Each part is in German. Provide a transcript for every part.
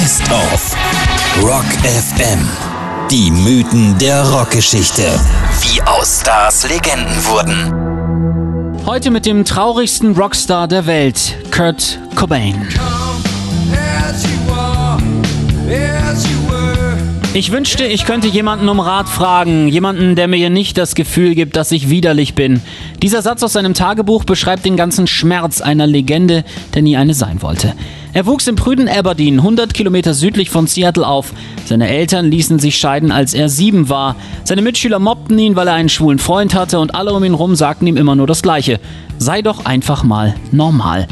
Best of Rock FM. Die Mythen der Rockgeschichte. Wie aus Stars Legenden wurden. Heute mit dem traurigsten Rockstar der Welt, Kurt Cobain. Ich wünschte, ich könnte jemanden um Rat fragen, jemanden, der mir nicht das Gefühl gibt, dass ich widerlich bin. Dieser Satz aus seinem Tagebuch beschreibt den ganzen Schmerz einer Legende, der nie eine sein wollte. Er wuchs im prüden Aberdeen, 100 Kilometer südlich von Seattle auf. Seine Eltern ließen sich scheiden, als er sieben war. Seine Mitschüler mobbten ihn, weil er einen schwulen Freund hatte und alle um ihn rum sagten ihm immer nur das Gleiche. Sei doch einfach mal normal.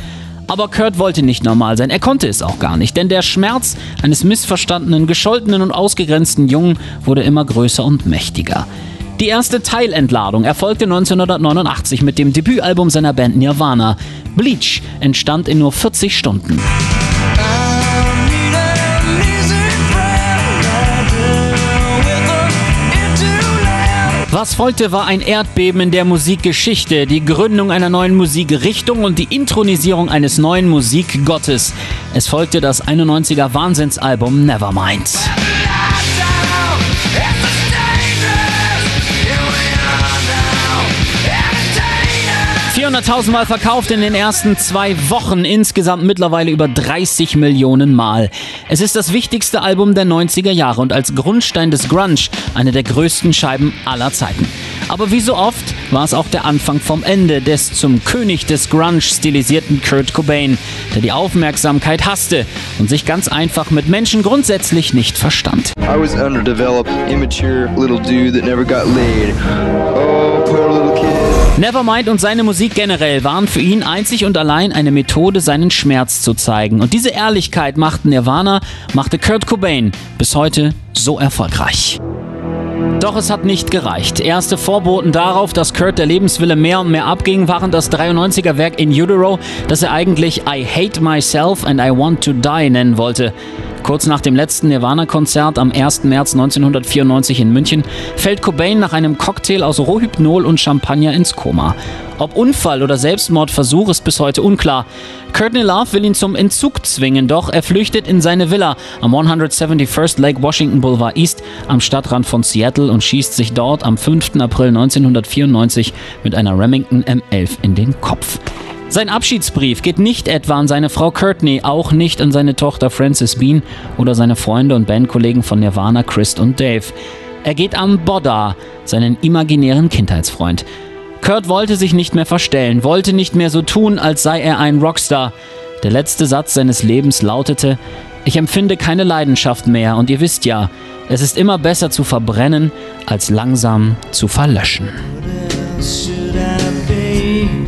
Aber Kurt wollte nicht normal sein, er konnte es auch gar nicht, denn der Schmerz eines missverstandenen, gescholtenen und ausgegrenzten Jungen wurde immer größer und mächtiger. Die erste Teilentladung erfolgte 1989 mit dem Debütalbum seiner Band Nirvana. Bleach entstand in nur 40 Stunden. Was folgte, war ein Erdbeben in der Musikgeschichte, die Gründung einer neuen Musikrichtung und die Intronisierung eines neuen Musikgottes. Es folgte das 91er Wahnsinnsalbum Nevermind. 400.000 Mal verkauft in den ersten zwei Wochen, insgesamt mittlerweile über 30 Millionen Mal. Es ist das wichtigste Album der 90er Jahre und als Grundstein des Grunge eine der größten Scheiben aller Zeiten. Aber wie so oft war es auch der Anfang vom Ende des zum König des Grunge stilisierten Kurt Cobain, der die Aufmerksamkeit hasste und sich ganz einfach mit Menschen grundsätzlich nicht verstand. I was underdeveloped, immature little dude that never got laid. Oh, poor little kid. Nevermind und seine Musik generell waren für ihn einzig und allein eine Methode, seinen Schmerz zu zeigen. Und diese Ehrlichkeit machte Nirvana, machte Kurt Cobain bis heute so erfolgreich. Doch es hat nicht gereicht. Erste Vorboten darauf, dass Kurt der Lebenswille mehr und mehr abging, waren das 93er Werk In Utero, das er eigentlich I Hate Myself and I Want to Die nennen wollte. Kurz nach dem letzten Nirvana-Konzert am 1. März 1994 in München fällt Cobain nach einem Cocktail aus Rohypnol und Champagner ins Koma. Ob Unfall oder Selbstmordversuch ist bis heute unklar. Courtney Love will ihn zum Entzug zwingen, doch er flüchtet in seine Villa am 171st Lake Washington Boulevard East am Stadtrand von Seattle und schießt sich dort am 5. April 1994 mit einer Remington M11 in den Kopf. Sein Abschiedsbrief geht nicht etwa an seine Frau Courtney, auch nicht an seine Tochter Frances Bean oder seine Freunde und Bandkollegen von Nirvana, Chris und Dave. Er geht an Bodda, seinen imaginären Kindheitsfreund. Kurt wollte sich nicht mehr verstellen, wollte nicht mehr so tun, als sei er ein Rockstar. Der letzte Satz seines Lebens lautete, ich empfinde keine Leidenschaft mehr und ihr wisst ja, es ist immer besser zu verbrennen, als langsam zu verlöschen. like you